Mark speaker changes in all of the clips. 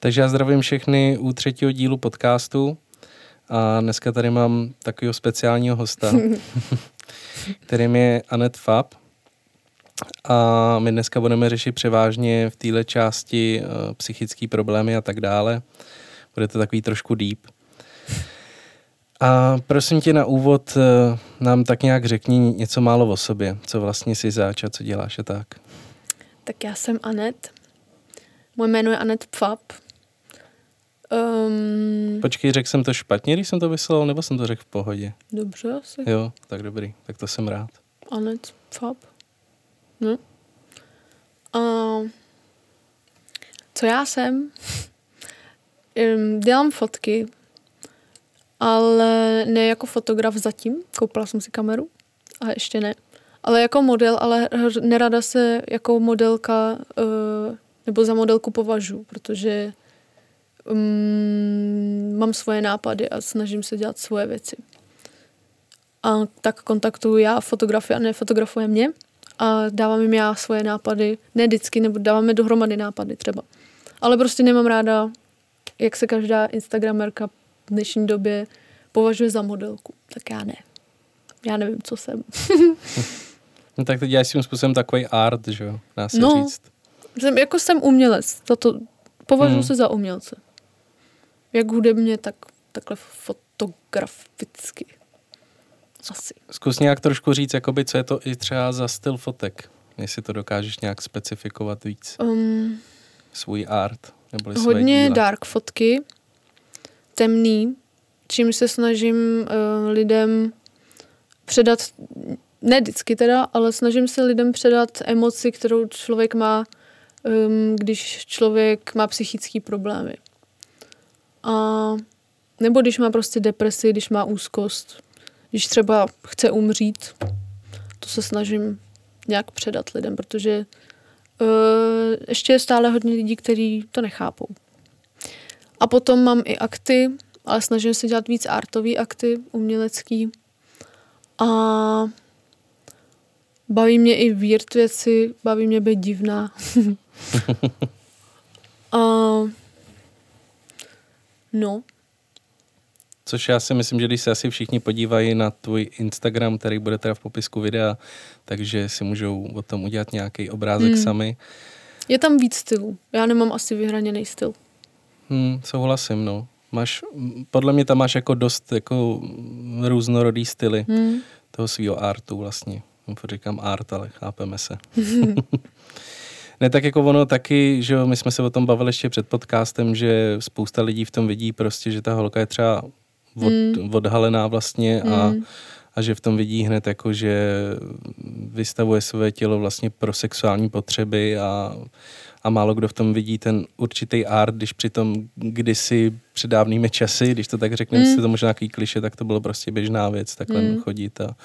Speaker 1: Takže já zdravím všechny u třetího dílu podcastu a dneska tady mám takového speciálního hosta, kterým je Anet Fab. A my dneska budeme řešit převážně v téhle části uh, psychické problémy a tak dále. Bude to takový trošku deep. A prosím tě na úvod uh, nám tak nějak řekni něco málo o sobě. Co vlastně jsi zač a co děláš a tak.
Speaker 2: Tak já jsem Anet. Moje jméno je Anet Pfap. Um,
Speaker 1: Počkej, řekl jsem to špatně, když jsem to vyslal, nebo jsem to řekl v pohodě?
Speaker 2: dobře asi.
Speaker 1: Jo, tak dobrý, tak to jsem rád.
Speaker 2: Anet Pfap. No. A co já jsem? Em, Dělám fotky, ale ne jako fotograf zatím. Koupila jsem si kameru a ještě ne. Ale jako model, ale nerada se jako modelka uh, nebo za modelku považu, protože um, mám svoje nápady a snažím se dělat svoje věci. A tak kontaktuju já fotografy a nefotografuje mě a dávám jim já svoje nápady, ne vždycky, nebo dáváme dohromady nápady třeba. Ale prostě nemám ráda, jak se každá instagramerka v dnešní době považuje za modelku. Tak já ne. Já nevím, co jsem.
Speaker 1: No tak ty děláš svým způsobem takový art, že jo, dá se
Speaker 2: No.
Speaker 1: říct.
Speaker 2: jsem jako jsem umělec. Toto, považuji
Speaker 1: Hmm.
Speaker 2: se za umělce. Jak hudebně, tak takhle fotograficky. Asi.
Speaker 1: Zkus nějak trošku říct, jakoby, co je to i třeba za styl fotek, jestli to dokážeš nějak specifikovat víc.
Speaker 2: Um,
Speaker 1: Svůj art, nebo
Speaker 2: hodně
Speaker 1: díla.
Speaker 2: dark fotky, temný, čím se snažím uh, lidem předat, ne vždycky teda, ale snažím se lidem předat emoci, kterou člověk má, um, když člověk má psychické problémy. A nebo když má prostě depresi, když má úzkost, když třeba chce umřít, to se snažím nějak předat lidem, protože uh, ještě je stále hodně lidí, kteří to nechápou. A potom mám i akty, ale snažím se dělat víc artový akty, umělecký. A baví mě i weird věci, baví mě být divná. A no,
Speaker 1: Což já si myslím, že když se asi všichni podívají na tvůj Instagram, který bude teda v popisku videa, takže si můžou o tom udělat nějaký obrázek
Speaker 2: Hmm.
Speaker 1: sami.
Speaker 2: je tam víc stylů. Já nemám asi vyhraněný styl.
Speaker 1: Hmm, souhlasím, no. Máš, podle mě tam máš jako dost jako různorodý styly
Speaker 2: Hmm.
Speaker 1: toho svého artu vlastně. Říkám art, ale chápeme se. ne, tak jako ono taky, že jo, my jsme se o tom bavili ještě před podcastem, že spousta lidí v tom vidí prostě, že ta holka je třeba od,
Speaker 2: Mm.
Speaker 1: odhalená vlastně a,
Speaker 2: Mm.
Speaker 1: a že v tom vidí hned jako, že vystavuje své tělo vlastně pro sexuální potřeby a, a málo kdo v tom vidí ten určitý art, když přitom kdysi před dávnými časy, když to tak řekneme,
Speaker 2: Mm.
Speaker 1: si to možná nějaký kliše, tak to bylo prostě běžná věc, takhle
Speaker 2: Mm.
Speaker 1: chodit a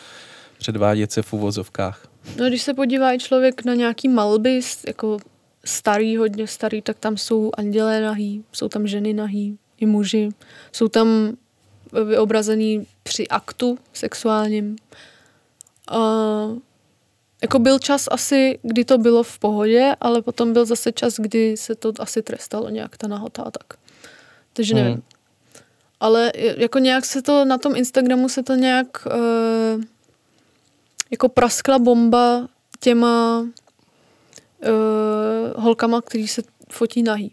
Speaker 1: předvádět se v uvozovkách.
Speaker 2: No, když se podívá i člověk na nějaký malby, jako starý, hodně starý, tak tam jsou andělé nahý, jsou tam ženy nahý, i muži. Jsou tam vyobrazený při aktu sexuálním. A jako byl čas asi, kdy to bylo v pohodě, ale potom byl zase čas, kdy se to asi trestalo nějak ta nahota a tak. Takže nevím.
Speaker 1: Hmm.
Speaker 2: Ale je- jako nějak se to, na tom Instagramu se to nějak uh, jako praskla bomba těma uh, holkama, který se fotí nahý.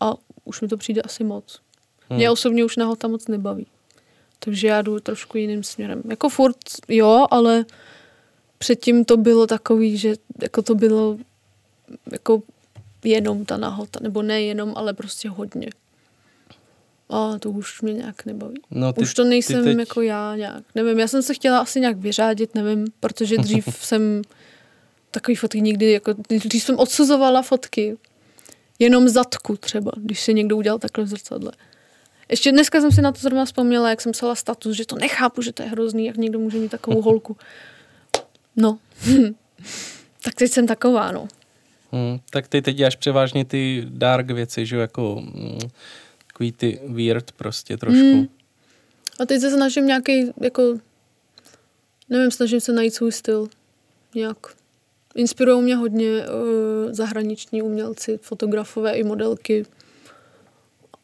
Speaker 2: A už mi to přijde asi moc.
Speaker 1: Hmm.
Speaker 2: Mě osobně už nahota moc nebaví. Takže já jdu trošku jiným směrem. Jako furt jo, ale předtím to bylo takový, že jako to bylo jako jenom ta nahota, nebo ne jenom, ale prostě hodně. A to už mě nějak nebaví.
Speaker 1: No,
Speaker 2: Už to nejsem
Speaker 1: teď-
Speaker 2: jako já nějak. Nevím, já jsem se chtěla asi nějak vyřádit, nevím, protože dřív jsem takový fotky nikdy, jako, když jsem odsuzovala fotky, jenom zadku třeba, když si někdo udělal takhle v zrcadle. Ještě dneska jsem si na to zrovna vzpomněla, jak jsem psala status, že to nechápu, že to je hrozný, jak někdo může mít takovou holku. No, tak teď jsem taková, no.
Speaker 1: Hmm, tak ty teď děláš převážně ty dark věci, že jo, jako mm, takový ty weird prostě trošku.
Speaker 2: Hmm. A teď se snažím nějaký, jako, nevím, snažím se najít svůj styl nějak. Inspirují mě hodně uh, zahraniční umělci, fotografové i modelky.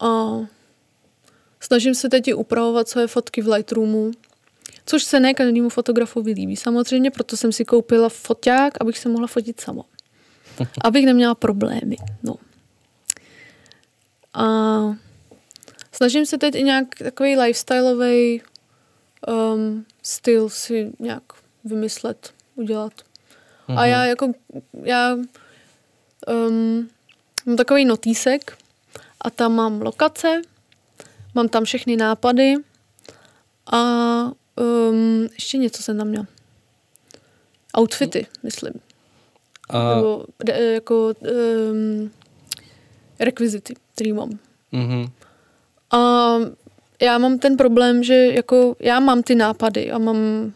Speaker 2: A snažím se teď i upravovat své fotky v Lightroomu, což se ne každému fotografovi líbí samozřejmě, proto jsem si koupila foťák, abych se mohla fotit sama. Abych neměla problémy. No. A snažím se teď i nějak takový lifestyleový um, styl si nějak vymyslet, udělat. Mm-hmm. A já jako, já um, mám takový notýsek a tam mám lokace, mám tam všechny nápady a um, ještě něco jsem tam měla. Outfity, myslím. A... Nebo de, jako um, rekvizity, který mám. Mm-hmm. A já mám ten problém, že jako já mám ty nápady a mám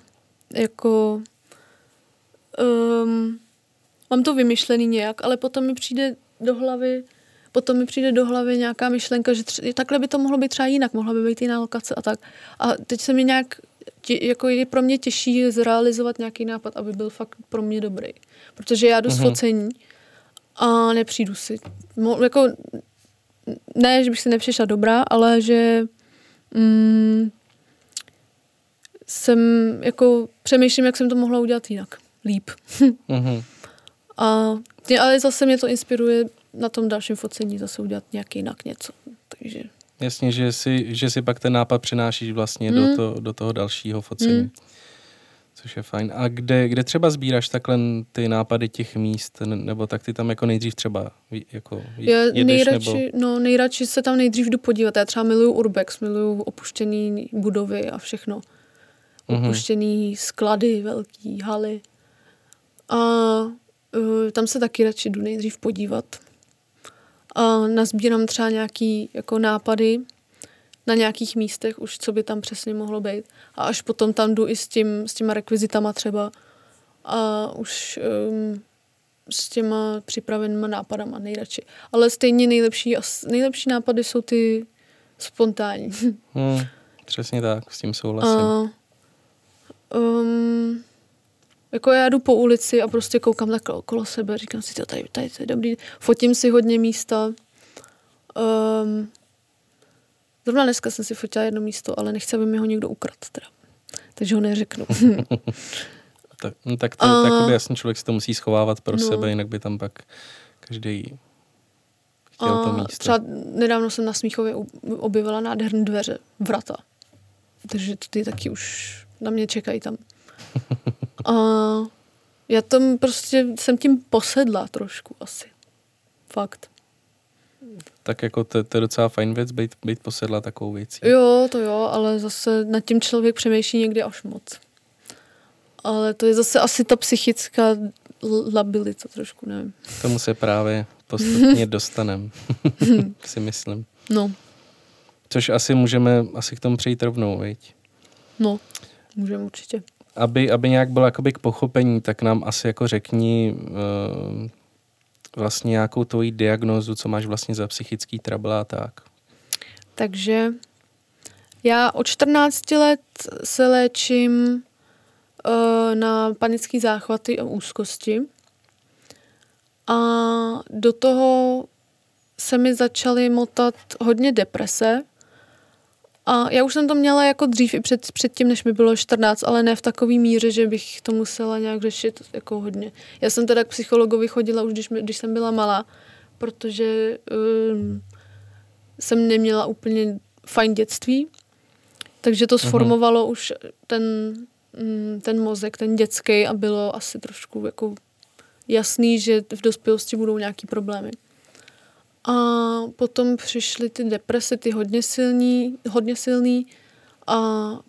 Speaker 2: jako um, mám to vymyšlený nějak, ale potom mi přijde do hlavy potom mi přijde do hlavy nějaká myšlenka, že tři, takhle by to mohlo být třeba jinak, mohla by být jiná lokace a tak. A teď se mi nějak, tě, jako je pro mě těžší zrealizovat nějaký nápad, aby byl fakt pro mě dobrý. Protože já jdu mm-hmm. z focení a nepřijdu si. Mo, jako, ne, že bych si nepřišla dobrá, ale že mm, jsem jako přemýšlím, jak jsem to mohla udělat jinak. Líp. mm-hmm. A ale zase mě to inspiruje na tom dalším focení zase udělat nějaký jinak něco. Takže...
Speaker 1: Jasně, že si, že si pak ten nápad přinášíš vlastně hmm. do, to, do toho dalšího focení. Hmm. Což je fajn. A kde, kde třeba sbíráš takhle ty nápady těch míst, nebo tak ty tam jako nejdřív třeba jako
Speaker 2: jedeš, nejradši, nebo... no, nejradši se tam nejdřív jdu podívat. Já třeba miluju urbex, miluju opuštěný budovy a všechno. Mhm. Opuštěný mm-hmm. sklady, velký haly. A uh, tam se taky radši jdu nejdřív podívat a nazbírám třeba nějaký jako nápady na nějakých místech už, co by tam přesně mohlo být. A až potom tam jdu i s, tím, s těma rekvizitama třeba a už um, s těma připravenými nápadama nejradši. Ale stejně nejlepší, nejlepší nápady jsou ty spontánní.
Speaker 1: Hmm, přesně tak, s tím souhlasím. A,
Speaker 2: um, jako já jdu po ulici a prostě koukám tak okolo sebe, říkám si, tady, tady, to je dobrý, fotím si hodně místa. Um, zrovna dneska jsem si fotila jedno místo, ale nechci, aby mi ho někdo ukradl teda. Takže ho neřeknu.
Speaker 1: tak, no, tak to, a, tak jasný člověk si to musí schovávat pro no, sebe, jinak by tam pak každý chtěl a to místo.
Speaker 2: Třeba nedávno jsem na Smíchově objevila nádherné dveře, vrata. Takže ty taky už na mě čekají tam. A já tam prostě jsem tím posedla trošku asi. Fakt.
Speaker 1: Tak jako to, to je docela fajn věc, být, být posedla takovou věcí.
Speaker 2: Jo, to jo, ale zase nad tím člověk přemýšlí někdy až moc. Ale to je zase asi ta psychická labilita trošku, nevím.
Speaker 1: Tomu se právě postupně dostanem, si myslím.
Speaker 2: No.
Speaker 1: Což asi můžeme asi k tomu přejít rovnou, viď?
Speaker 2: No, můžeme určitě
Speaker 1: aby, aby nějak bylo jakoby k pochopení, tak nám asi jako řekni uh, vlastně nějakou tvoji diagnózu, co máš vlastně za psychický trouble a tak.
Speaker 2: Takže já od 14 let se léčím uh, na panické záchvaty a úzkosti. A do toho se mi začaly motat hodně deprese, a já už jsem to měla jako dřív i před, před tím, než mi bylo 14, ale ne v takový míře, že bych to musela nějak řešit jako hodně. Já jsem teda k psychologovi chodila už, když, když jsem byla malá, protože um, jsem neměla úplně fajn dětství, takže to mhm. sformovalo uh-huh. už ten, um, ten mozek, ten dětský a bylo asi trošku jako jasný, že v dospělosti budou nějaký problémy. A potom přišly ty deprese, ty hodně silný, hodně silný a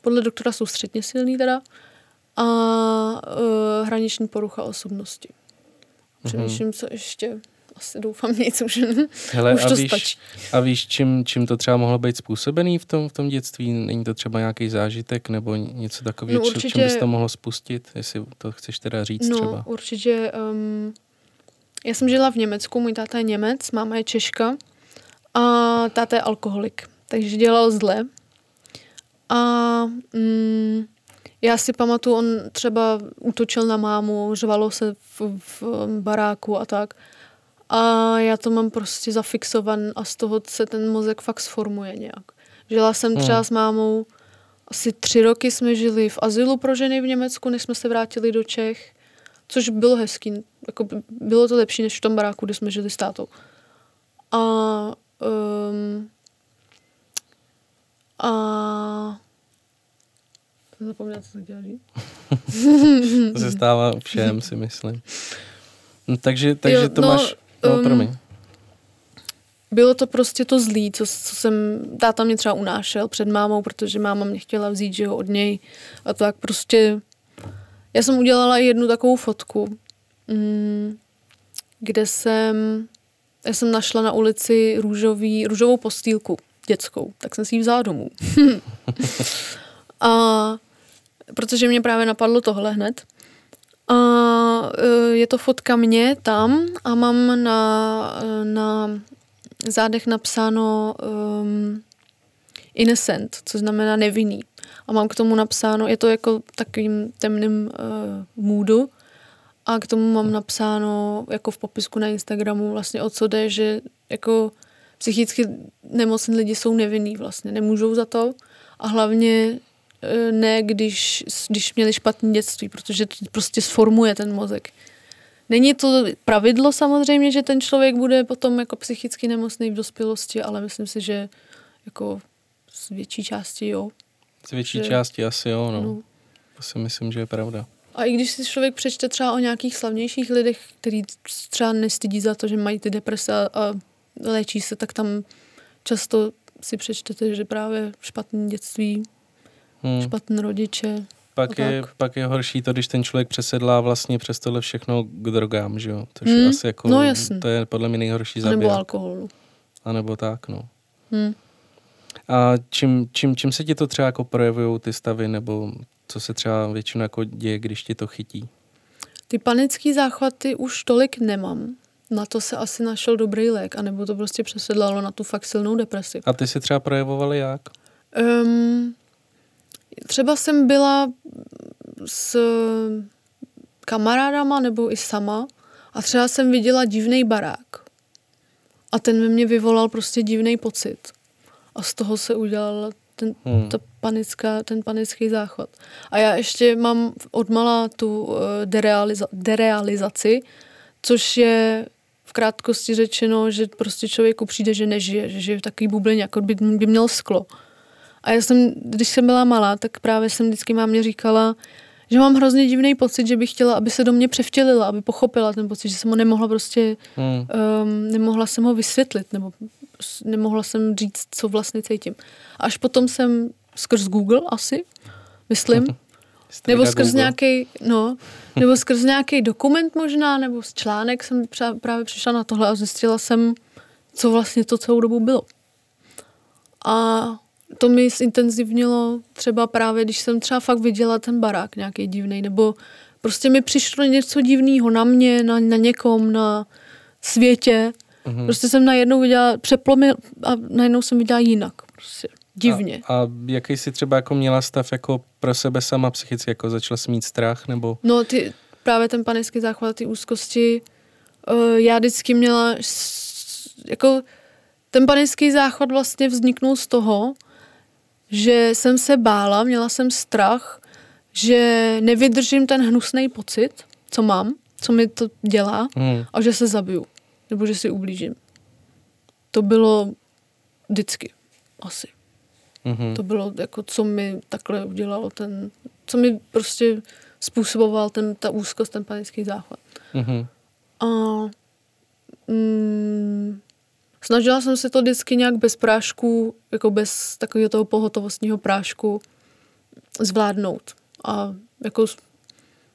Speaker 2: podle doktora jsou středně silný teda a uh, hraniční porucha osobnosti. Mhm. Přemýšlím, mm-hmm. co ještě asi doufám nic už, Hele, už to a víš, stačí.
Speaker 1: A víš, čím, čím to třeba mohlo být způsobený v tom, v tom dětství? Není to třeba nějaký zážitek nebo něco takového, no, určitě, čím bys to mohlo spustit? Jestli to chceš teda říct
Speaker 2: no,
Speaker 1: třeba.
Speaker 2: určitě um, já jsem žila v Německu, můj táta je Němec, máma je Češka a táta je alkoholik, takže dělal zle. A mm, já si pamatuju, on třeba útočil na mámu, řvalo se v, v baráku a tak. a já to mám prostě zafixovan a z toho se ten mozek fakt sformuje nějak. Žila jsem třeba hmm. s mámou, asi tři roky jsme žili v azylu pro ženy v Německu, než jsme se vrátili do Čech, což bylo hezký. Jako bylo to lepší než v tom baráku, kde jsme žili s tátou. A, um, a zapomněla, co jsem chtěla říct.
Speaker 1: to se stává všem, si myslím. No, takže, takže jo, to no, máš... No, um, promiň.
Speaker 2: Bylo to prostě to zlý, co, co jsem, táta mě třeba unášel před mámou, protože máma mě chtěla vzít, že jo, od něj. A tak prostě, já jsem udělala jednu takovou fotku, mm, kde jsem, já jsem našla na ulici růžový, růžovou postýlku dětskou, tak jsem si ji vzala domů. a protože mě právě napadlo tohle hned. A e, je to fotka mě tam a mám na, na zádech napsáno um, innocent, co znamená nevinný. A mám k tomu napsáno, je to jako takovým temným uh, můdu, a k tomu mám napsáno jako v popisku na Instagramu vlastně o co jde, že jako psychicky nemocní lidi jsou nevinní vlastně, nemůžou za to a hlavně e, ne, když, když měli špatné dětství, protože to prostě sformuje ten mozek. Není to pravidlo samozřejmě, že ten člověk bude potom jako psychicky nemocný v dospělosti, ale myslím si, že jako z větší části jo.
Speaker 1: Z větší že, části asi jo, no. no. To si myslím, že je pravda.
Speaker 2: A i když si člověk přečte třeba o nějakých slavnějších lidech, který třeba nestydí za to, že mají ty deprese a, a léčí se, tak tam často si přečtete, že právě špatné dětství, hmm. špatné rodiče.
Speaker 1: Pak je, pak je horší to, když ten člověk přesedlá vlastně přes tohle všechno k drogám, že jo? To hmm. je asi jako, no, jasný. to je podle mě nejhorší zabiják.
Speaker 2: Nebo alkoholu.
Speaker 1: A nebo tak, no. Hmm. A čím, čím, čím se ti to třeba jako projevují ty stavy, nebo co se třeba většinou jako děje, když ti to chytí?
Speaker 2: Ty panické záchvaty už tolik nemám. Na to se asi našel dobrý lék, anebo to prostě přesedlalo na tu fakt silnou depresi.
Speaker 1: A ty si třeba projevovaly jak?
Speaker 2: Um, třeba jsem byla s kamarádama nebo i sama a třeba jsem viděla divný barák. A ten ve mně vyvolal prostě divný pocit. A z toho se udělal ten, hmm. ta panická, ten panický záchvat. A já ještě mám odmala tu uh, derealiza- derealizaci, což je v krátkosti řečeno, že prostě člověku přijde, že nežije, že žije v takový bublině, jako by, by měl sklo. A já jsem, když jsem byla malá, tak právě jsem vždycky mámě říkala, že mám hrozně divný pocit, že bych chtěla, aby se do mě převtělila, aby pochopila ten pocit, že jsem ho nemohla prostě, hmm. um, nemohla jsem ho vysvětlit, nebo nemohla jsem říct, co vlastně cítím. Až potom jsem skrz Google asi, myslím, nebo skrz nějaký, no, nebo skrz nějaký dokument možná, nebo z článek jsem právě přišla na tohle a zjistila jsem, co vlastně to celou dobu bylo. A to mi zintenzivnilo třeba právě, když jsem třeba fakt viděla ten barák nějaký divný, nebo prostě mi přišlo něco divného na mě, na, na někom, na světě. Mm-hmm. Prostě jsem najednou viděla, přeplomil a najednou jsem viděla jinak. Prostě divně.
Speaker 1: A, a jaký jsi třeba jako měla stav jako pro sebe sama psychicky, jako začala jsi mít strach, nebo?
Speaker 2: No ty, právě ten panický záchvat, ty úzkosti, uh, já vždycky měla jako ten panický záchvat vlastně vzniknul z toho, že jsem se bála, měla jsem strach, že nevydržím ten hnusný pocit, co mám, co mi to dělá hmm. a že se zabiju, nebo že si ublížím. To bylo vždycky, asi. Mm-hmm. To bylo jako, co mi takhle udělalo ten, co mi prostě způsoboval ten, ta úzkost, ten panický záchvat. Mm-hmm. A mm, Snažila jsem se to vždycky nějak bez prášku, jako bez takového toho pohotovostního prášku zvládnout. A jako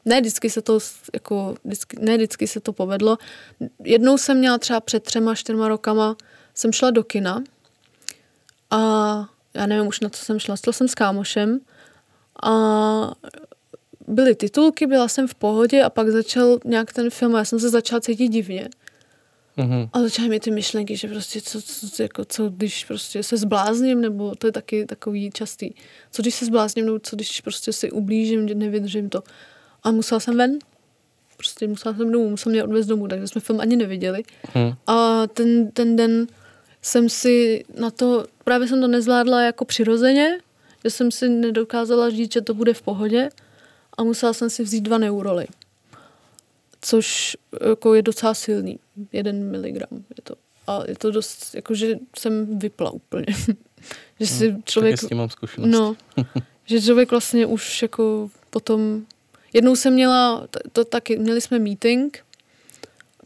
Speaker 2: ne vždycky se to, jako, vždycky, ne vždycky se to povedlo. Jednou jsem měla třeba před třema, čtyřma rokama, jsem šla do kina a já nevím už na co jsem šla, šla jsem s kámošem a byly titulky, byla jsem v pohodě a pak začal nějak ten film a já jsem se začala cítit divně. Mm-hmm. A začaly mi ty myšlenky, že prostě co, co, jako, co když prostě se zblázním, nebo to je taky takový častý. Co když se zblázním, nebo co když prostě si ublížím, nevydržím to. A musela jsem ven. prostě musela jsem domů, musela mě odvést domů, takže jsme film ani neviděli.
Speaker 1: Hm.
Speaker 2: A ten, ten den jsem si na to, právě jsem to nezvládla jako přirozeně, že jsem si nedokázala říct, že to bude v pohodě a musela jsem si vzít dva neuroly. Což jako je docela silný. Jeden miligram je to. A je to dost, jakože jsem vypla úplně. že si
Speaker 1: Hm,
Speaker 2: člověk...
Speaker 1: Taky s tím mám zkušenost.
Speaker 2: No, že člověk vlastně už jako potom... Jednou jsem měla, to, to taky, měli jsme meeting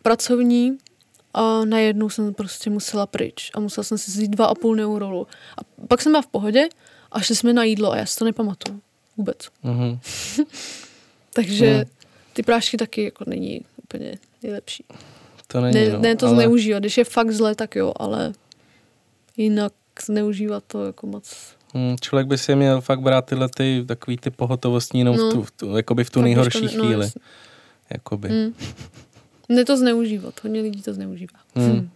Speaker 2: pracovní a najednou jsem prostě musela pryč a musela jsem si vzít dva a půl neurolu. A pak jsem byla v pohodě a šli jsme na jídlo a já si to nepamatuju vůbec.
Speaker 1: Mhm.
Speaker 2: Takže
Speaker 1: Hmm.
Speaker 2: ty prášky taky jako není úplně nejlepší.
Speaker 1: To není,
Speaker 2: Ne,
Speaker 1: no,
Speaker 2: ne to
Speaker 1: ale...
Speaker 2: zneužívat, když je fakt zle, tak jo, ale jinak zneužívat to jako moc...
Speaker 1: Hmm, člověk by si měl fakt brát tyhle ty, takový ty pohotovostní jenom
Speaker 2: No.
Speaker 1: v tu, v tu, jakoby v tu nejhorší
Speaker 2: to no,
Speaker 1: chvíli.
Speaker 2: jasně.
Speaker 1: jakoby.
Speaker 2: Hmm. Ne to zneužívat, hodně lidí to zneužívá.
Speaker 1: Hmm.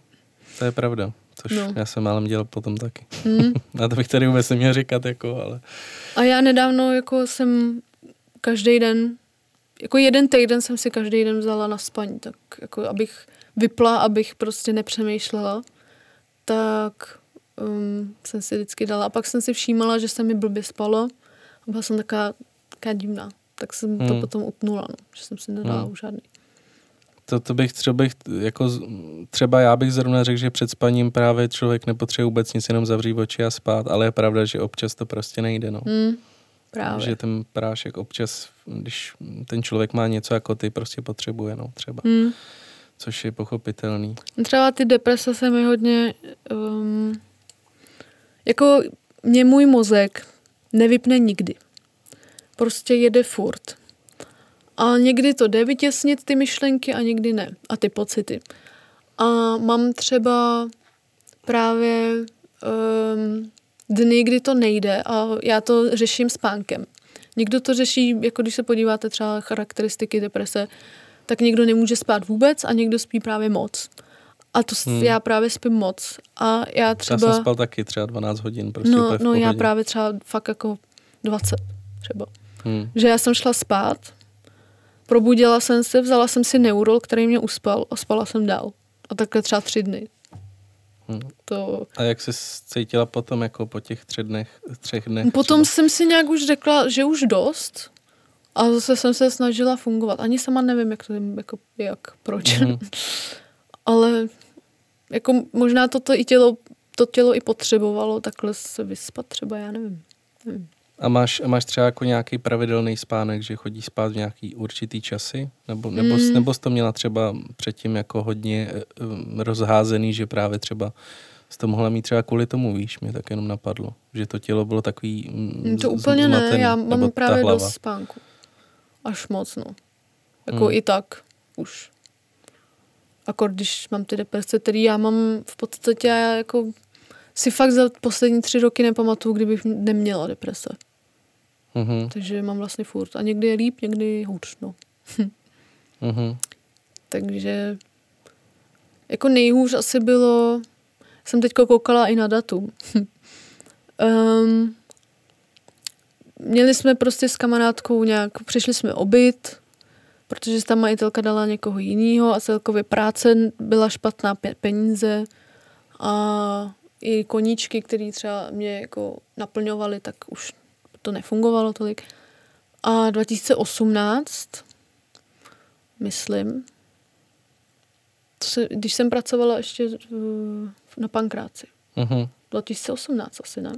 Speaker 1: To je pravda. Což
Speaker 2: No.
Speaker 1: já jsem málem dělal potom taky.
Speaker 2: Hmm.
Speaker 1: A to bych tady vůbec neměl říkat, jako, ale...
Speaker 2: A já nedávno jako jsem každý den, jako jeden týden jsem si každý den vzala na spaní, tak jako abych vypla, abych prostě nepřemýšlela, tak um, jsem si vždycky dala. A pak jsem si všímala, že se mi blbě spalo a byla jsem taková, taková divná. Tak jsem to
Speaker 1: Hmm.
Speaker 2: potom utnula, no, že jsem si nedala
Speaker 1: Hmm.
Speaker 2: už žádný.
Speaker 1: To, to bych třeba, bych, jako, třeba já bych zrovna řekl, že před spaním právě člověk nepotřebuje vůbec nic, jenom zavřít oči a spát, ale je pravda, že občas to prostě nejde, no.
Speaker 2: Hmm. Právě.
Speaker 1: Že ten prášek občas, když ten člověk má něco jako ty, prostě potřebuje, no, třeba.
Speaker 2: Hmm.
Speaker 1: Což je pochopitelný.
Speaker 2: Třeba ty deprese se mi hodně... Um, jako mě můj mozek nevypne nikdy. Prostě jede furt. A někdy to jde vytěsnit ty myšlenky a někdy ne. A ty pocity. A mám třeba právě um, dny, kdy to nejde a já to řeším spánkem. Někdo to řeší, jako když se podíváte třeba charakteristiky deprese, tak někdo nemůže spát vůbec a někdo spí právě moc. A to
Speaker 1: Hmm.
Speaker 2: hmm. já právě spím moc. A já
Speaker 1: Třeba... Já jsem spal taky třeba 12 hodin, prostě
Speaker 2: no, no já právě třeba fakt jako 20 třeba.
Speaker 1: Hmm.
Speaker 2: Že já jsem šla spát, probudila jsem se, vzala jsem si neurol, který mě uspal a spala jsem dál. A takhle třeba tři dny.
Speaker 1: Hmm.
Speaker 2: To...
Speaker 1: A jak se cítila potom, jako po těch třech dnech, třech dnech?
Speaker 2: Potom
Speaker 1: třeba?
Speaker 2: jsem si nějak už řekla, že už dost a zase jsem se snažila fungovat. Ani sama nevím, jak to jako, jak, proč.
Speaker 1: Mhm.
Speaker 2: Ale jako možná to, to, i tělo, to tělo i potřebovalo takhle se vyspat třeba, já nevím. nevím.
Speaker 1: A máš, a máš třeba jako nějaký pravidelný spánek, že chodí spát v nějaký určitý časy? Nebo, nebo, mm.
Speaker 2: Mm.
Speaker 1: nebo jsi to měla třeba předtím jako hodně eh, rozházený, že právě třeba jsi to mohla mít třeba kvůli tomu, víš, mě tak jenom napadlo, že to tělo bylo takový mm,
Speaker 2: To
Speaker 1: z-
Speaker 2: úplně ne,
Speaker 1: zmatený,
Speaker 2: já
Speaker 1: nebo
Speaker 2: mám právě dost spánku. Až moc, no. Jako
Speaker 1: Hmm.
Speaker 2: i tak už. Akor když mám ty deprese, který já mám v podstatě, já jako si fakt za poslední tři roky nepamatuju, kdybych neměla deprese.
Speaker 1: Mhm,
Speaker 2: Takže mám vlastně furt. A někdy je líp, někdy je hůř, no.
Speaker 1: mhm.
Speaker 2: Takže jako nejhůř asi bylo, jsem teď koukala i na datum. um, měli jsme prostě s kamarádkou nějak, přišli jsme obyt, protože ta majitelka dala někoho jiného a celkově práce byla špatná, pe- peníze a i koníčky, které třeba mě jako naplňovaly, tak už to nefungovalo tolik. A 2018, myslím, to se, když jsem pracovala ještě v- na pankráci.
Speaker 1: Mhm.
Speaker 2: 2018 asi, ne?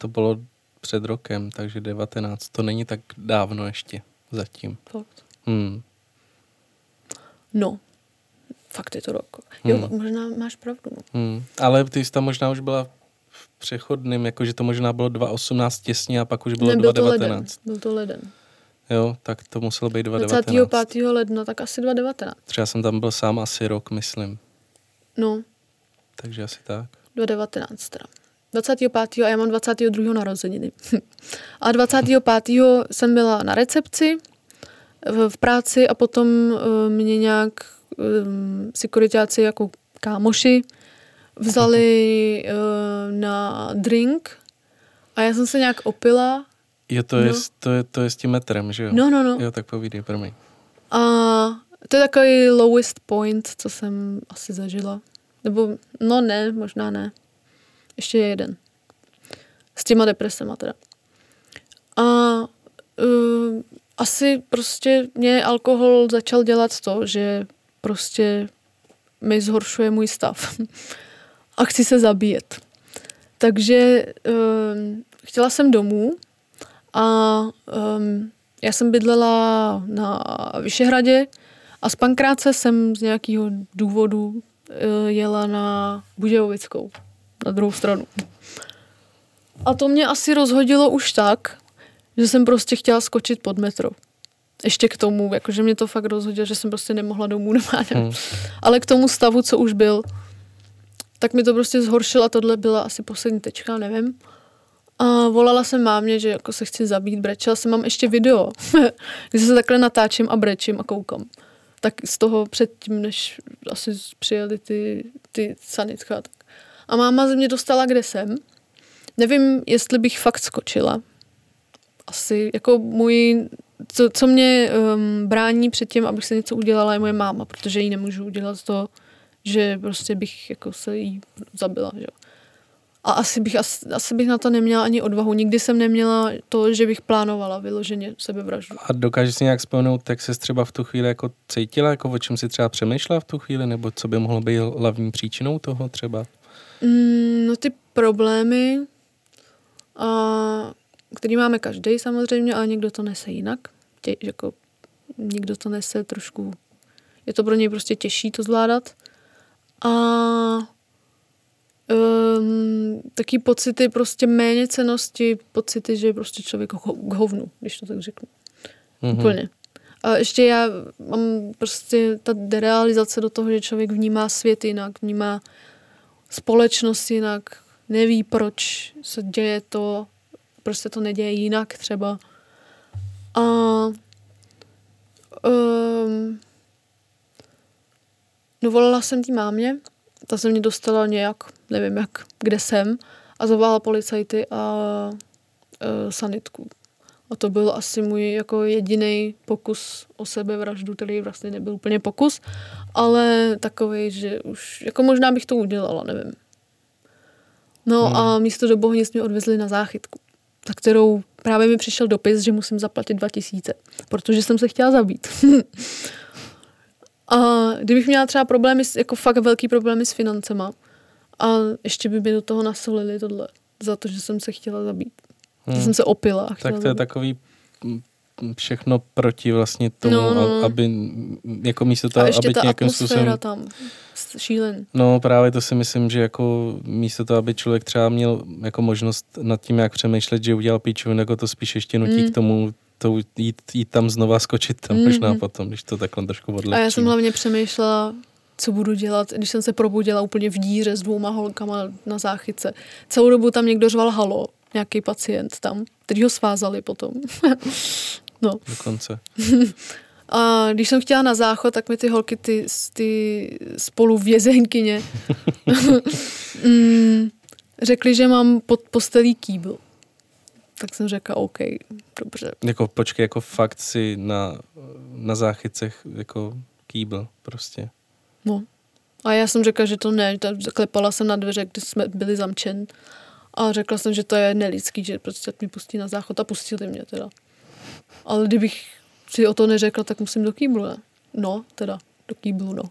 Speaker 1: To bylo před rokem, takže 19. To není tak dávno ještě zatím.
Speaker 2: Fakt.
Speaker 1: Hmm.
Speaker 2: No, fakt je to rok. Jo,
Speaker 1: Hmm.
Speaker 2: možná máš pravdu. No.
Speaker 1: Hmm. Ale ty jsi tam možná už byla v přechodným, jakože to možná bylo 2018 těsně a pak už bylo
Speaker 2: ne, byl to leden.
Speaker 1: 2019.
Speaker 2: Byl to leden.
Speaker 1: Jo, tak to muselo být 2019.
Speaker 2: 25. ledna, tak asi 2019.
Speaker 1: Třeba jsem tam byl sám asi rok, myslím.
Speaker 2: No,
Speaker 1: Takže asi tak.
Speaker 2: 2019 teda. 25. a já mám 22. narozeniny. a 25. jsem byla na recepci v, práci a potom uh, mě nějak um, sekuritáci jako kámoši vzali uh, na drink a já jsem se nějak opila.
Speaker 1: Jo, to, je,
Speaker 2: No.
Speaker 1: s- to, je, to je s tím metrem, že jo?
Speaker 2: No, no, no.
Speaker 1: Jo, tak povídej, promiň.
Speaker 2: A To je takový lowest point, co jsem asi zažila. Nebo, no ne, možná ne. Ještě je jeden. S těma depresema teda. A uh, asi prostě mě alkohol začal dělat to, že prostě mi zhoršuje můj stav. A chci se zabíjet. Takže um, chtěla jsem domů a um, já jsem bydlela na Vyšehradě a z Pankráce jsem z nějakého důvodu uh, jela na Budějovickou, na druhou stranu. A to mě asi rozhodilo už tak, že jsem prostě chtěla skočit pod metro. Ještě k tomu, jakože mě to fakt rozhodilo, že jsem prostě nemohla domů, nemá, hmm. Ale k tomu stavu, co už byl, tak mi to prostě zhoršilo a tohle byla asi poslední tečka, nevím. A volala jsem mámě, že jako se chci zabít, brečela jsem, mám ještě video, kde se takhle natáčím a brečím a koukám. Tak z toho předtím, než asi přijeli ty, ty sanitka. Tak. A máma ze mě dostala, kde jsem. Nevím, jestli bych fakt skočila. Asi, jako můj, co, co mě um, brání před tím, abych se něco udělala, je moje máma, protože jí nemůžu udělat to, že prostě bych jako se jí zabila, že. A asi bych, asi, asi bych na to neměla ani odvahu. Nikdy jsem neměla to, že bych plánovala vyloženě sebevraždu.
Speaker 1: A dokážeš si nějak vzpomenout, jak se třeba v tu chvíli jako cítila, jako o čem si třeba přemýšlela v tu chvíli, nebo co by mohlo být hlavní příčinou toho třeba?
Speaker 2: Mm, no ty problémy, a, který máme každý samozřejmě, ale někdo to nese jinak. Tě, jako, někdo to nese trošku, je to pro něj prostě těžší to zvládat. A um, taky pocity prostě méně cenosti, pocity, že je prostě člověk k hovnu, když to tak řeknu. Mm-hmm. Úplně. A ještě já mám prostě ta derealizace do toho, že člověk vnímá svět jinak, vnímá společnost jinak, neví, proč se děje to, proč se to neděje jinak třeba. A um, no volala jsem tý mámě, ta se mě dostala nějak, nevím jak, kde jsem a zavolala policajty a e, sanitku. A to byl asi můj jako jediný pokus o sebevraždu, který vlastně nebyl úplně pokus, ale takový, že už, jako možná bych to udělala, nevím. No hmm. a místo do Bohnic mě odvezli na záchytku, za kterou právě mi přišel dopis, že musím zaplatit 2000, protože jsem se chtěla zabít. A kdybych měla třeba problémy, jako fakt velký problémy s financema a ještě by mi do toho nasolili tohle, za to, že jsem se chtěla zabít. Hmm. Že jsem se opila.
Speaker 1: Tak to zabít. je takový všechno proti vlastně tomu, no, no. aby jako místo toho, aby
Speaker 2: ta nějakým způsobem... tam, šílen.
Speaker 1: No právě to si myslím, že jako místo toho, aby člověk třeba měl jako možnost nad tím, jak přemýšlet, že udělal píčovinu, jako to spíš ještě nutí mm. k tomu to jít, jít tam znova, skočit tam mm-hmm. možná potom, když to takhle trošku odlehčí.
Speaker 2: A já jsem hlavně přemýšlela, co budu dělat, když jsem se probudila úplně v díře s dvouma holkama na záchyce. Celou dobu tam někdo řval halo, nějaký pacient tam, který ho svázali potom. no.
Speaker 1: Dokonce.
Speaker 2: A když jsem chtěla na záchod, tak mi ty holky, ty, ty spolu vězeňkyně, mm, řekli, že mám pod postelí kýbl tak jsem řekla OK, dobře.
Speaker 1: Jako počkej, jako fakt si na, na záchycech jako kýbl prostě.
Speaker 2: No. A já jsem řekla, že to ne, klepala jsem na dveře, kde jsme byli zamčen a řekla jsem, že to je nelidský, že prostě mi pustí na záchod a pustili mě teda. Ale kdybych si o to neřekla, tak musím do kýblu, ne? No, teda, do kýblu, no.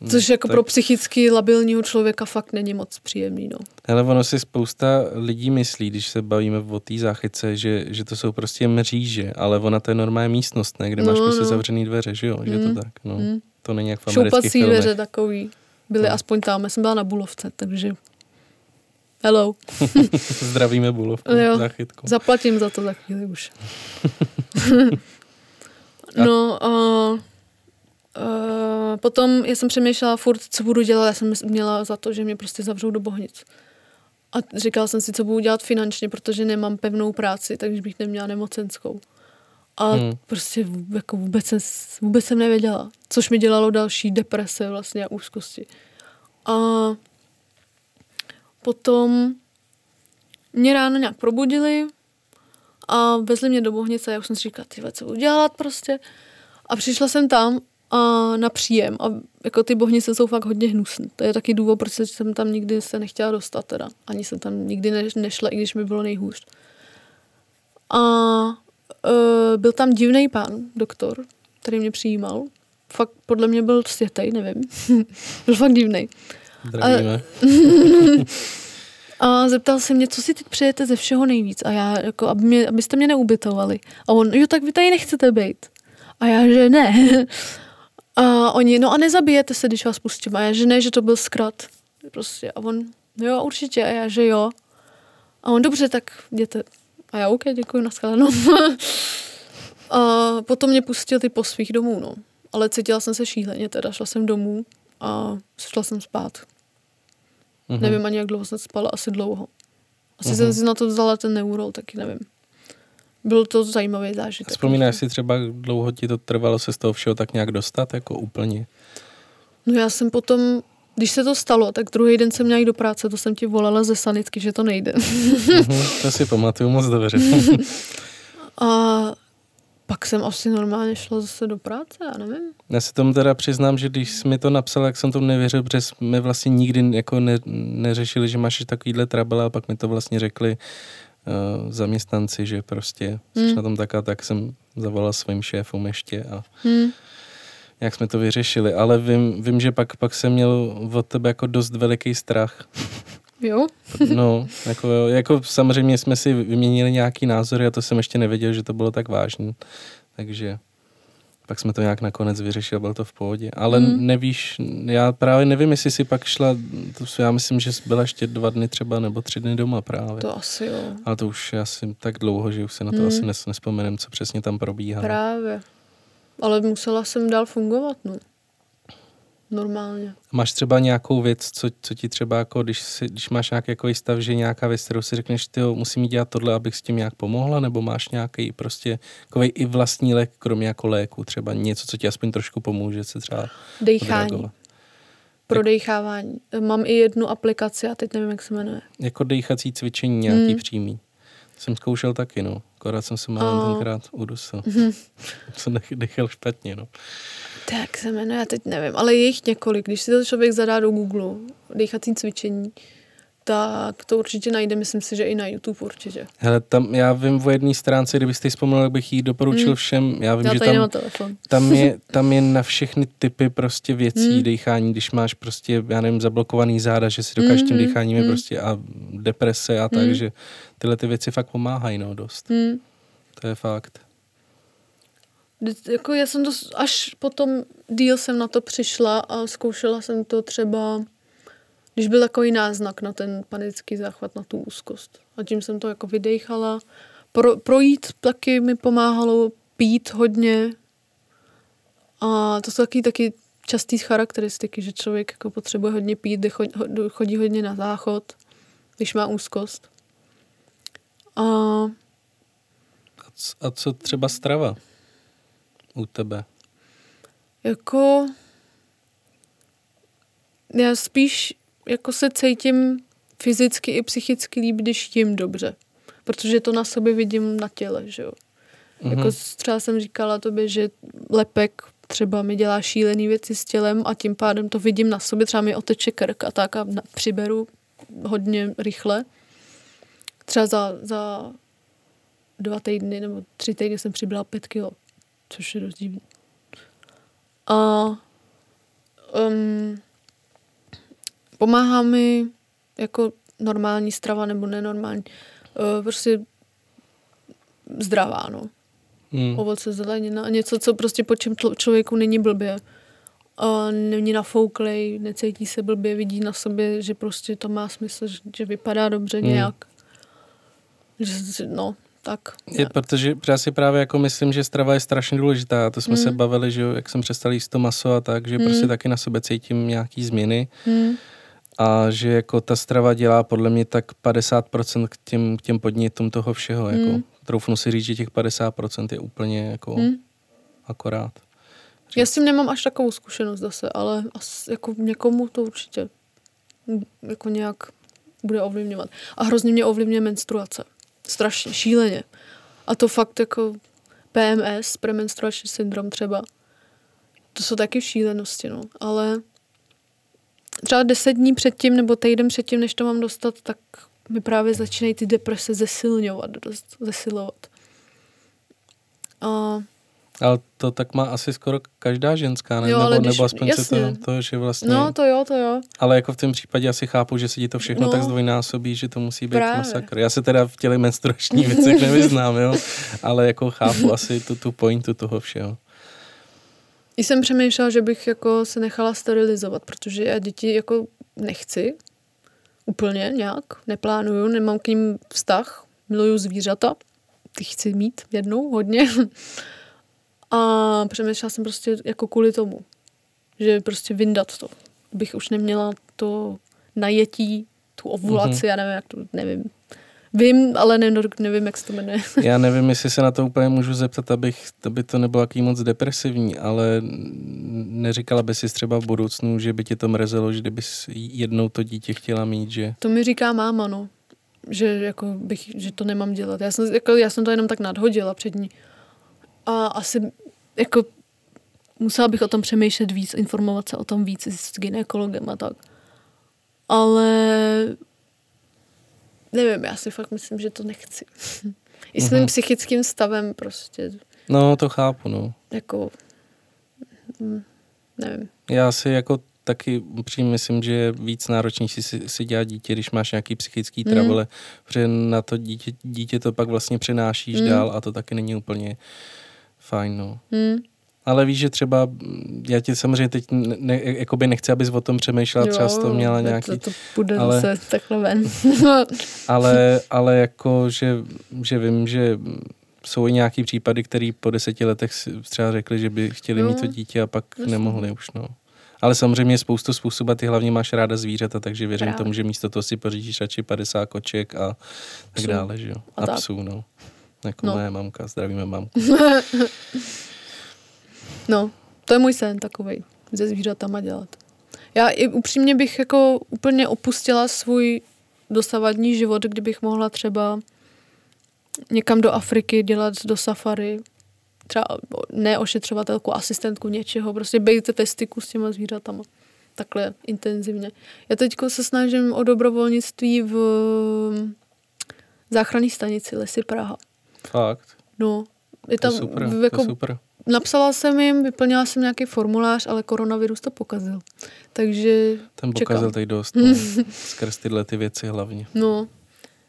Speaker 2: Hmm, Což jako tak... pro psychicky labilního člověka fakt není moc příjemný. No.
Speaker 1: Ale ono si spousta lidí myslí, když se bavíme o té záchyce, že, že to jsou prostě mříže, ale ona to je normální místnost, ne? kde no, máš prostě no. zavřený dveře, že jo? Mm. Že to hmm, tak, no. Mm. To není jak v amerických filmech.
Speaker 2: dveře takový. Byly no. aspoň tam. Já jsem byla na Bulovce, takže hello.
Speaker 1: Zdravíme Bulovku, jo, záchytku.
Speaker 2: Zaplatím za to za chvíli už. no, uh, Uh, potom já jsem přemýšlela furt, co budu dělat. Já jsem měla za to, že mě prostě zavřou do bohnic. A říkala jsem si, co budu dělat finančně, protože nemám pevnou práci, takže bych neměla nemocenskou. A hmm. prostě jako vůbec, jsem, vůbec jsem nevěděla, což mi dělalo další deprese vlastně a úzkosti. A potom mě ráno nějak probudili a vezli mě do bohnice já už jsem si říkala, ty co budu dělat prostě. A přišla jsem tam a na příjem a jako ty bohnice jsou fakt hodně hnusné. To je taky důvod, proč jsem tam nikdy se nechtěla dostat teda. Ani jsem tam nikdy ne, nešla, i když mi bylo nejhůř. A uh, byl tam divný pán, doktor, který mě přijímal. Fakt podle mě byl světej, nevím. byl fakt divný. A zeptal se mě, co si teď přejete ze všeho nejvíc. A já, jako, aby mě, abyste mě neubytovali. A on, jo, tak vy tady nechcete být. A já, že ne. A oni, no a nezabijete se, když vás pustím. A já, že ne, že to byl zkrat. Prostě. A on, jo, určitě. A já, že jo. A on, dobře, tak jděte. A já, OK, děkuji, nashledanou. a potom mě pustil ty po svých domů, no. Ale cítila jsem se šíleně, teda šla jsem domů a šla jsem spát. Mm-hmm. Nevím ani, jak dlouho jsem spala, asi dlouho. Asi mm-hmm. jsem si na to vzala ten neurol, taky nevím. Byl to zajímavý zážitek.
Speaker 1: Vzpomínáš si třeba, dlouho ti to trvalo se z toho všeho tak nějak dostat, jako úplně?
Speaker 2: No já jsem potom, když se to stalo, tak druhý den jsem měla jít do práce, to jsem ti volala ze sanitky, že to nejde.
Speaker 1: mm-hmm, to si pamatuju moc dobře.
Speaker 2: a pak jsem asi normálně šla zase do práce, já nevím.
Speaker 1: Já si tomu teda přiznám, že když jsi mi to napsal, jak jsem tomu nevěřil, protože jsme vlastně nikdy jako ne, neřešili, že máš takovýhle trouble, a pak mi to vlastně řekli uh, zaměstnanci, že prostě hmm. na tom tak a tak jsem zavolal svým šéfům ještě a hmm. jak jsme to vyřešili. Ale vím, vím že pak, pak jsem měl od tebe jako dost veliký strach.
Speaker 2: Jo?
Speaker 1: no, jako, jako samozřejmě jsme si vyměnili nějaký názory a to jsem ještě nevěděl, že to bylo tak vážné. Takže pak jsme to nějak nakonec vyřešili, bylo to v pohodě. Ale mm. nevíš, já právě nevím, jestli si pak šla, to, já myslím, že byla ještě dva dny třeba, nebo tři dny doma právě.
Speaker 2: To asi jo.
Speaker 1: Ale to už je asi tak dlouho, že už se na to mm. asi nes, nespomenem, co přesně tam probíhá.
Speaker 2: Právě. Ale musela jsem dál fungovat, no normálně.
Speaker 1: Máš třeba nějakou věc, co, co ti třeba, jako, když, si, když máš nějaký jako stav, že nějaká věc, kterou si řekneš, ty musím dělat tohle, abych s tím nějak pomohla, nebo máš nějaký prostě takový i vlastní lék, kromě jako léku, třeba něco, co ti aspoň trošku pomůže se třeba
Speaker 2: Dejchání. Odreagovat. Pro dechávání. Mám i jednu aplikaci a teď nevím, jak se jmenuje.
Speaker 1: Jako dechací cvičení nějaký hmm. přímý. Jsem zkoušel taky, no. Akorát jsem se mal tenkrát udusil. Mm. jsem dechal špatně, no.
Speaker 2: Tak se jmenuje, já teď nevím, ale je jich několik. Když si to člověk zadá do Google, dechací cvičení, tak to určitě najde, myslím si, že i na YouTube určitě.
Speaker 1: Hele, tam já vím o jedné stránce, kdybyste ji vzpomněl, jak bych ji doporučil hmm. všem. Já vím,
Speaker 2: já
Speaker 1: že
Speaker 2: tam,
Speaker 1: tam, je, tam je na všechny typy prostě věcí hmm. dechání, když máš prostě, já nevím, zablokovaný záda, že si dokážeš hmm. tím hmm, decháním hmm. prostě a deprese a tak, hmm. že tyhle ty věci fakt pomáhají, no, dost. Hmm. To je fakt
Speaker 2: jako já jsem to, až potom díl jsem na to přišla a zkoušela jsem to třeba, když byl takový náznak na ten panický záchvat, na tu úzkost. A tím jsem to jako vydechala. Pro, projít taky mi pomáhalo, pít hodně. A to jsou taky, taky častý charakteristiky, že člověk jako potřebuje hodně pít, chodí hodně na záchod, když má úzkost. A,
Speaker 1: a co třeba strava? U tebe?
Speaker 2: Jako já spíš jako se cítím fyzicky i psychicky líp, když jim dobře. Protože to na sobě vidím na těle, že jo. Mm-hmm. Jako třeba jsem říkala tobě, že lepek třeba mi dělá šílený věci s tělem a tím pádem to vidím na sobě, třeba mi oteče krk a tak a přiberu hodně rychle. Třeba za, za dva týdny nebo tři týdny jsem přibrala pět kilo což je dost divný. A um, pomáhá mi jako normální strava nebo nenormální. Uh, prostě zdravá, no. Hmm. Ovoce, zelenina, něco, co prostě po čem člověku není blbě. A není nafouklej, necítí se blbě, vidí na sobě, že prostě to má smysl, že, že vypadá dobře hmm. nějak. Že, no, tak.
Speaker 1: Je, protože já si právě jako myslím, že strava je strašně důležitá. To jsme mm. se bavili, že jak jsem přestal jíst to maso a tak, že mm. prostě taky na sebe cítím nějaký změny. Mm. A že jako ta strava dělá podle mě tak 50% k těm, k těm podnětům toho všeho. Jako. Mm. Troufnu si říct, že těch 50% je úplně jako mm. akorát.
Speaker 2: Říct. Já s tím nemám až takovou zkušenost zase, ale as, jako někomu to určitě jako nějak bude ovlivňovat. A hrozně mě ovlivňuje menstruace. Strašně, šíleně. A to fakt jako PMS, premenstruační syndrom třeba. to jsou taky šílenosti, no. Ale třeba deset dní předtím nebo týden předtím, než to mám dostat, tak mi právě začínají ty deprese zesilňovat, dost zesilovat. A
Speaker 1: ale to tak má asi skoro každá ženská, ne?
Speaker 2: Jo,
Speaker 1: nebo,
Speaker 2: když-
Speaker 1: nebo aspoň se to,
Speaker 2: jasně.
Speaker 1: to, že vlastně...
Speaker 2: no, to jo, to jo.
Speaker 1: Ale jako v tom případě asi chápu, že se ti to všechno
Speaker 2: No.
Speaker 1: tak zdvojnásobí, že to musí být
Speaker 2: Právě.
Speaker 1: masakr. Já se teda v těle menstruační věcech nevyznám, jo? Ale jako chápu asi tu, tu pointu toho všeho.
Speaker 2: I jsem přemýšlela, že bych jako se nechala sterilizovat, protože já děti jako nechci úplně nějak, neplánuju, nemám k ním vztah, miluju zvířata, ty chci mít jednou hodně. A přemýšlela jsem prostě jako kvůli tomu, že prostě vyndat to. Bych už neměla to najetí, tu ovulaci, mm-hmm. já nevím, jak to, nevím. Vím, ale ne, nevím, jak se to jmenuje.
Speaker 1: Já nevím, jestli se na to úplně můžu zeptat, abych, aby to nebylo jaký moc depresivní, ale neříkala by si třeba v budoucnu, že by tě to mrzelo, že kdybys jednou to dítě chtěla mít, že...
Speaker 2: To mi říká máma, no. Že, jako bych, že to nemám dělat. Já jsem, jako, já jsem to jenom tak nadhodila před ní. A asi jako musela bych o tom přemýšlet víc, informovat se o tom víc s gynekologem a tak. Ale nevím, já si fakt myslím, že to nechci. I s tím
Speaker 1: Mhm.
Speaker 2: psychickým stavem prostě,
Speaker 1: No, to chápu, no.
Speaker 2: jako, mm, nevím.
Speaker 1: Já si jako taky upřímně myslím, že je víc náročnější si, si dělat dítě, když máš nějaký psychický
Speaker 2: Mm.
Speaker 1: trouble, protože na to dítě, dítě to pak vlastně přenášíš
Speaker 2: Mm.
Speaker 1: dál a to taky není úplně fajn, no.
Speaker 2: Hm.
Speaker 1: Ale víš, že třeba, já ti samozřejmě teď ne, ne, jakoby nechci, abys o tom přemýšlela, třeba jsi to měla nějaký,
Speaker 2: To, to půjde
Speaker 1: ale-
Speaker 2: zase takhle ven.
Speaker 1: ale, ale jako, že, že vím, že jsou i nějaký případy, který po deseti letech třeba řekli, že by chtěli
Speaker 2: No,
Speaker 1: mít to dítě a pak
Speaker 2: jasně.
Speaker 1: nemohli už, no. Ale samozřejmě je spoustu způsobů, a ty hlavně máš ráda zvířata, takže věřím
Speaker 2: Právě.
Speaker 1: tomu, že místo toho si pořídíš radši 50 koček a tak
Speaker 2: Psů.
Speaker 1: dále, že jo. A,
Speaker 2: A
Speaker 1: psů, no. Jako
Speaker 2: No.
Speaker 1: moje mamka, zdravíme mamku.
Speaker 2: No, to je můj sen takovej, se zvířatama dělat. Já i upřímně bych jako úplně opustila svůj dosavadní život, kdybych mohla třeba někam do Afriky dělat do safari, třeba ne ošetřovatelku, asistentku něčeho, prostě být ve styku s těma zvířatama. Takhle intenzivně. Já teď se snažím o dobrovolnictví v záchranné stanici Lesy Praha.
Speaker 1: Fakt,
Speaker 2: No, je
Speaker 1: to
Speaker 2: tam
Speaker 1: super, to
Speaker 2: jako
Speaker 1: je super.
Speaker 2: Napsala jsem jim, vyplnila jsem nějaký formulář, ale koronavirus to pokazil. Takže,
Speaker 1: Ten
Speaker 2: čekám.
Speaker 1: pokazil tady dost, no. skrz tyhle ty věci hlavně.
Speaker 2: no.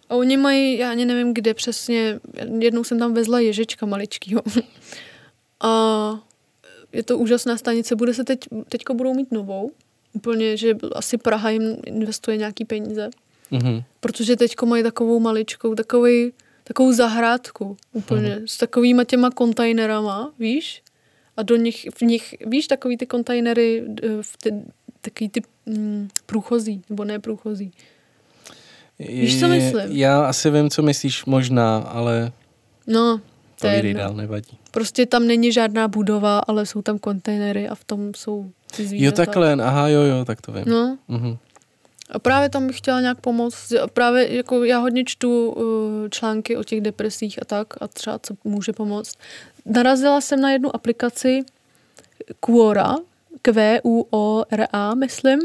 Speaker 2: A oni mají, já ani nevím kde přesně, jednou jsem tam vezla ježička maličkýho. A je to úžasná stanice, bude se teď, teďko budou mít novou. Úplně, že asi Praha jim investuje nějaký peníze.
Speaker 1: Mhm.
Speaker 2: Protože teďko mají takovou maličkou, takový, takovou zahrádku úplně,
Speaker 1: Mhm.
Speaker 2: s takovýma těma kontajnerama, víš? A do nich, v nich, víš, takový ty kontajnery, d- v ty, takový ty mm, průchozí, nebo ne průchozí. Víš, co myslím?
Speaker 1: Já asi vím, co myslíš, možná, ale
Speaker 2: No, to je
Speaker 1: dál, nevadí.
Speaker 2: Prostě tam není žádná budova, ale jsou tam kontajnery a v tom jsou ty zvířata.
Speaker 1: Jo, takhle, aha, jo, jo, tak to vím.
Speaker 2: No,
Speaker 1: Mhm.
Speaker 2: A právě tam bych chtěla nějak pomoct. Právě jako já hodně čtu uh, články o těch depresích a tak a třeba co může pomoct. Narazila jsem na jednu aplikaci Quora, Q-U-O-R-A, myslím.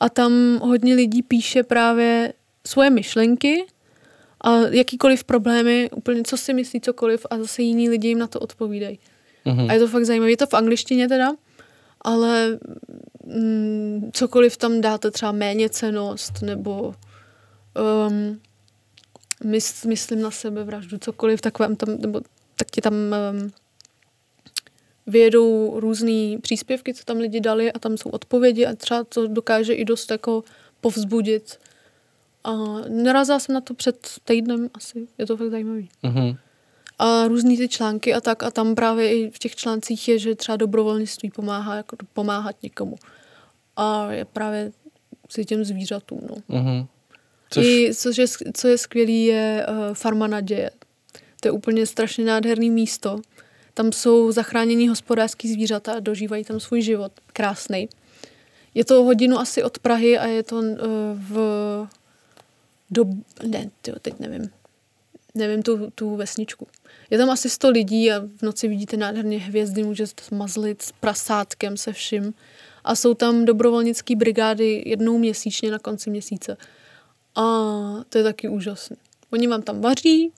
Speaker 2: A tam hodně lidí píše právě svoje myšlenky a jakýkoliv problémy, úplně co si myslí cokoliv a zase jiní lidi jim na to odpovídají.
Speaker 1: Mhm.
Speaker 2: A je to fakt zajímavé. Je to v angličtině teda, ale mm, cokoliv tam dáte, třeba méně cenost, nebo um, mys, myslím na sebe vraždu, cokoliv, tak vám tam, nebo tak ti tam um, vyjedou různé příspěvky, co tam lidi dali a tam jsou odpovědi a třeba to dokáže i dost jako povzbudit. A narazila jsem na to před týdnem asi, je to fakt zajímavý
Speaker 1: Mhm.
Speaker 2: A různý ty články a tak a tam právě i v těch článcích je, že třeba dobrovolnictví pomáhá jako pomáhat někomu. A je právě si těm zvířatům, no.
Speaker 1: Mhm. Což,
Speaker 2: I což je, co je skvělý, je uh, Farma naděje. To je úplně strašně nádherný místo. Tam jsou zachránění hospodářský zvířata a dožívají tam svůj život. Krásný. Je to hodinu asi od Prahy a je to uh, v... Do, ne, tyjo, teď nevím. Nevím, tu, tu vesničku. Je tam asi 100 lidí a v noci vidíte nádherně hvězdy, můžete mazlit s prasátkem, se vším. A jsou tam dobrovolnické brigády jednou měsíčně na konci měsíce. A to je taky úžasné. Oni vám tam vaří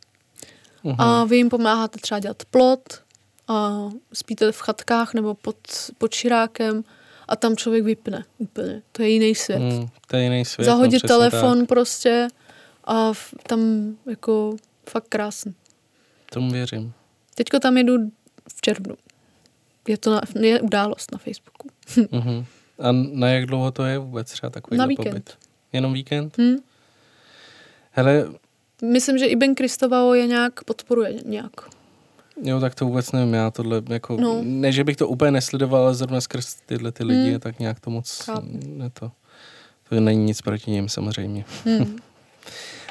Speaker 2: uh-huh. a vy jim pomáháte třeba dělat plot a spíte v chatkách nebo pod, pod širákem a tam člověk vypne úplně. To je jiný svět. Mm,
Speaker 1: to je jiný svět.
Speaker 2: Zahodit no, telefon tak. prostě a v, tam jako fakt krásný.
Speaker 1: Tomu věřím.
Speaker 2: Teďko tam jedu v červnu. Je to na, je událost na Facebooku.
Speaker 1: uh-huh. A na jak dlouho to je vůbec třeba takový
Speaker 2: Na víkend.
Speaker 1: Pobyt? Jenom víkend?
Speaker 2: Hmm.
Speaker 1: Hele...
Speaker 2: Myslím, že i Ben Kristovao je nějak, podporuje nějak.
Speaker 1: Jo, tak to vůbec nevím, já tohle jako, no. ne, že bych to úplně nesledoval, ale zrovna skrz tyhle ty lidi, hmm. tak nějak to moc, ne to, to není nic proti ním samozřejmě. Hmm.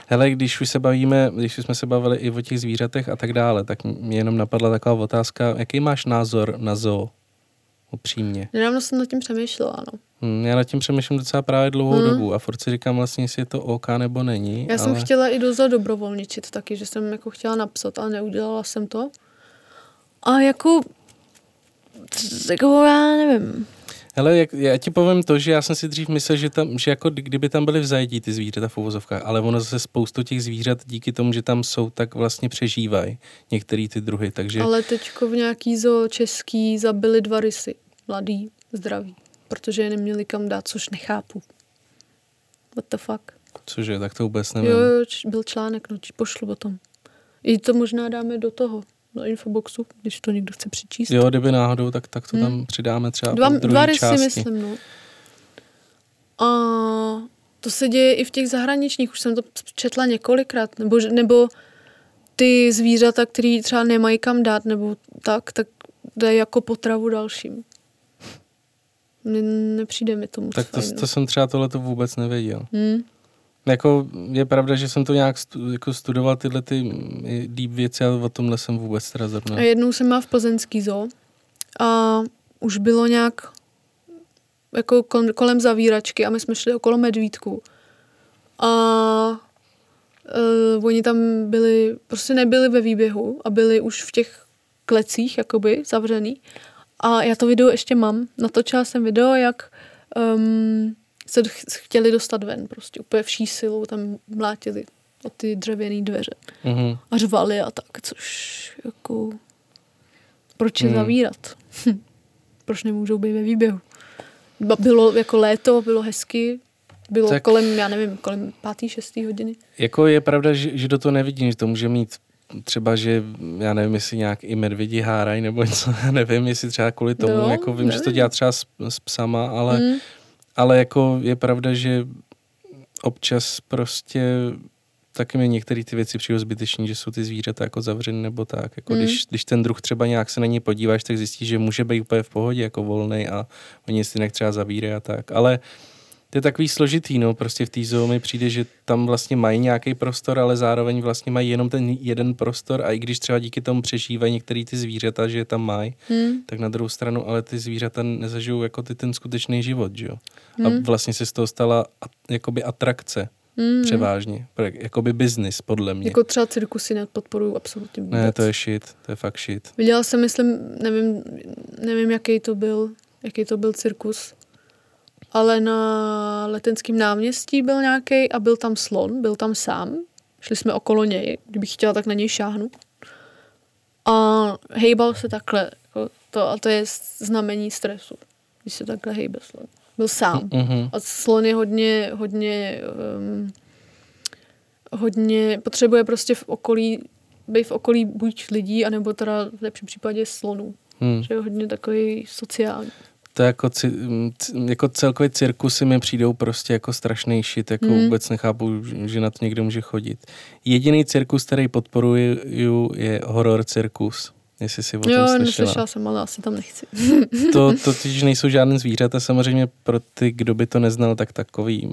Speaker 1: Hele, když už se bavíme, když už jsme se bavili i o těch zvířatech a tak dále, tak mě jenom napadla taková otázka, jaký máš názor na zoo? Upřímně.
Speaker 2: Nedávno jsem nad tím přemýšlela, ano.
Speaker 1: Hmm, já nad tím přemýšlím docela právě dlouhou hmm. dobu a furt si říkám vlastně, jestli je to OK nebo není.
Speaker 2: Já ale... jsem chtěla i do zoo dobrovolničit taky, že jsem jako chtěla napsat, ale neudělala jsem to. A jako, jako já nevím.
Speaker 1: Ale jak, já ti povím to, že já jsem si dřív myslel, že, tam, že jako kdyby tam byly v zajetí ty zvířata v uvozovkách, ale ono zase spoustu těch zvířat díky tomu, že tam jsou, tak vlastně přežívají některé ty druhy. Takže...
Speaker 2: Ale teďko v nějaký zoo český zabili dva rysy, mladý, zdraví, protože je neměli kam dát, což nechápu. What the fuck?
Speaker 1: Cože, tak to vůbec nevím.
Speaker 2: Jo, jo byl článek, no, pošlu o tom. I to možná dáme do toho, na infoboxu, když to někdo chce přečíst.
Speaker 1: Jo, kdyby náhodou, tak, tak to hmm. tam přidáme třeba
Speaker 2: Dva, dva rysy,
Speaker 1: části.
Speaker 2: myslím, no. A to se děje i v těch zahraničních, už jsem to četla několikrát, nebo, nebo ty zvířata, které třeba nemají kam dát, nebo tak, tak dají jako potravu dalším. Ne, nepřijde mi tomu
Speaker 1: Tak to,
Speaker 2: fajn,
Speaker 1: to jsem třeba tohle to vůbec nevěděl.
Speaker 2: Hmm.
Speaker 1: Jako je pravda, že jsem to nějak stu, jako studoval tyhle ty deep věci, ale o tomhle jsem vůbec teda zrovna.
Speaker 2: A jednou jsem má v plzeňský zoo a už bylo nějak jako kolem zavíračky a my jsme šli okolo medvídku. A uh, oni tam byli, prostě nebyli ve výběhu a byli už v těch klecích, jakoby, zavřený. A já to video ještě mám. Natočila jsem video, jak um, se chtěli dostat ven, prostě úplně vší silou tam mlátili o ty dřevěné dveře. Mm-hmm. A řvali a tak, což jako... Proč je mm. zavírat? Hm. Proč nemůžou být ve výběhu? Bylo jako léto, bylo hezky, bylo tak, kolem, já nevím, kolem pátý, šestý hodiny.
Speaker 1: Jako je pravda, že, že do toho nevidím, že to může mít třeba, že já nevím, jestli nějak i medvědi hárají nebo něco, nevím, jestli třeba kvůli tomu, no, jako vím, nevím. že to dělá třeba s, s psama, ale mm ale jako je pravda, že občas prostě taky mi některé ty věci přijde zbytečný, že jsou ty zvířata jako zavřený nebo tak. Jako mm. když, když ten druh třeba nějak se na ní podíváš, tak zjistíš, že může být úplně v pohodě, jako volný a oni si jinak třeba zavírají a tak. Ale to je takový složitý, no, prostě v té zoo mi přijde, že tam vlastně mají nějaký prostor, ale zároveň vlastně mají jenom ten jeden prostor a i když třeba díky tomu přežívají některé ty zvířata, že je tam mají, hmm. tak na druhou stranu, ale ty zvířata nezažijou jako ty ten skutečný život, že jo. Hmm. A vlastně se z toho stala jakoby atrakce. Hmm. Převážně. Jakoby business, podle mě.
Speaker 2: Jako třeba cirkusy nepodporují absolutně vůbec.
Speaker 1: Ne, to je shit, to je fakt shit.
Speaker 2: Viděla jsem, myslím, nevím, nevím, jaký to byl, jaký to byl cirkus, ale na letenském náměstí byl nějaký a byl tam slon, byl tam sám. Šli jsme okolo něj, kdybych chtěla, tak na něj šáhnu. A hejbal se takhle. Jako to, a to je znamení stresu, když se takhle hejbe slon. Byl sám. Mm-hmm. A slon je hodně, hodně, um, hodně, potřebuje prostě v okolí, být v okolí buď lidí, anebo teda v lepším případě slonů. Hmm. Že je hodně takový sociální
Speaker 1: to jako, jako celkově cirkusy mi přijdou prostě jako strašný shit, jako hmm. vůbec nechápu, že na to někdo může chodit. Jediný cirkus, který podporuji, je horor cirkus. Jestli si o tom jo,
Speaker 2: slyšela. neslyšela jsem, ale asi tam nechci.
Speaker 1: to totiž nejsou žádné zvířata, samozřejmě pro ty, kdo by to neznal, tak takový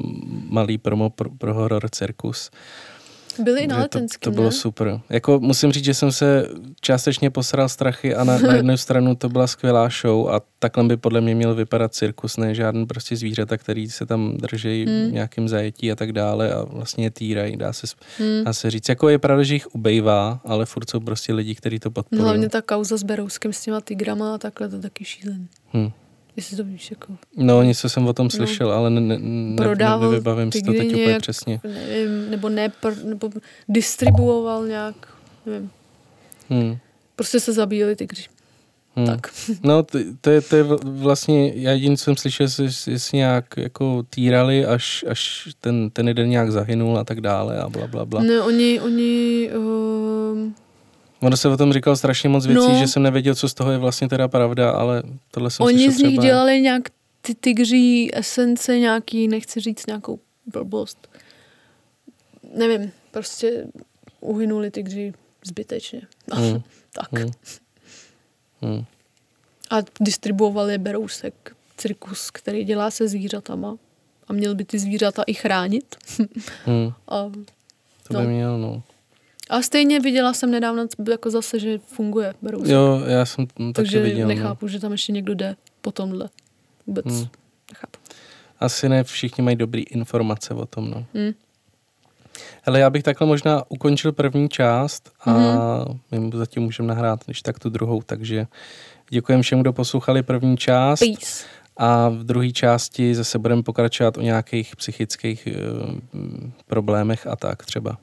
Speaker 1: malý promo pro, pro horor cirkus.
Speaker 2: Byli i na
Speaker 1: že to, to bylo
Speaker 2: ne?
Speaker 1: super. Jako musím říct, že jsem se částečně posral strachy a na, na jednu stranu to byla skvělá show a takhle by podle mě měl vypadat cirkus, ne žádný prostě zvířata, který se tam drží
Speaker 2: Hmm.
Speaker 1: v nějakým zajetí a tak dále a vlastně je týrají, dá se,
Speaker 2: Hmm.
Speaker 1: dá se říct. Jako je pravda, že jich ubejvá, ale furt jsou prostě lidi, kteří to podporují.
Speaker 2: No, Hlavně ta kauza s Berouskem s těma tigrama a takhle, to taky šílen.
Speaker 1: Hm.
Speaker 2: Jestli to víš, jako
Speaker 1: No, něco jsem o tom
Speaker 2: No.
Speaker 1: slyšel, ale ne, ne, ne, nevybavím si to teď úplně
Speaker 2: nějak-
Speaker 1: přesně.
Speaker 2: nevím, nebo ne, nebo distribuoval nějak, nevím.
Speaker 1: Hm.
Speaker 2: Prostě se zabíjeli tygři.
Speaker 1: Hm.
Speaker 2: Tak.
Speaker 1: No, to, to, je, to je vl- vlastně, já jediný, co jsem slyšel, že jestli nějak jako týrali, až, až ten, ten jeden nějak zahynul a tak dále a bla, bla, bla.
Speaker 2: Ne, oni, oni, um,
Speaker 1: Ono se o tom říkal strašně moc věcí,
Speaker 2: No.
Speaker 1: že jsem nevěděl, co z toho je vlastně teda pravda, ale tohle jsem
Speaker 2: oni z nich
Speaker 1: třeba...
Speaker 2: dělali nějak ty tygří esence nějaký, nechci říct nějakou blbost. Nevím, prostě uhynuli tygři zbytečně.
Speaker 1: Hmm.
Speaker 2: tak.
Speaker 1: Hmm. Hmm.
Speaker 2: A distribuovali je Berousek, cirkus, který dělá se zvířatama a měl by ty zvířata i chránit.
Speaker 1: Hmm.
Speaker 2: A,
Speaker 1: To by
Speaker 2: No.
Speaker 1: měl, no.
Speaker 2: A stejně viděla jsem nedávno jako zase, že funguje Berousek.
Speaker 1: Jo, já jsem mm, taky
Speaker 2: Takže
Speaker 1: viděl, no.
Speaker 2: nechápu, že tam ještě někdo jde po tomhle. Vůbec
Speaker 1: Hmm.
Speaker 2: nechápu.
Speaker 1: Asi ne všichni mají dobrý informace o tom, no.
Speaker 2: Hmm.
Speaker 1: Hele, já bych takhle možná ukončil první část a
Speaker 2: Mhm.
Speaker 1: my zatím můžeme nahrát když tak tu druhou, takže děkujem všem, kdo poslouchali první část
Speaker 2: Peace.
Speaker 1: a v druhé části zase budeme pokračovat o nějakých psychických uh, problémech a tak třeba.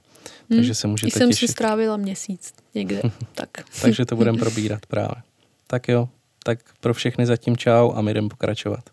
Speaker 1: Takže se
Speaker 2: I
Speaker 1: můžete
Speaker 2: jsem si
Speaker 1: těšit.
Speaker 2: strávila měsíc někde. tak.
Speaker 1: Takže to budeme probírat právě. Tak jo, tak pro všechny zatím čau a my jdeme pokračovat.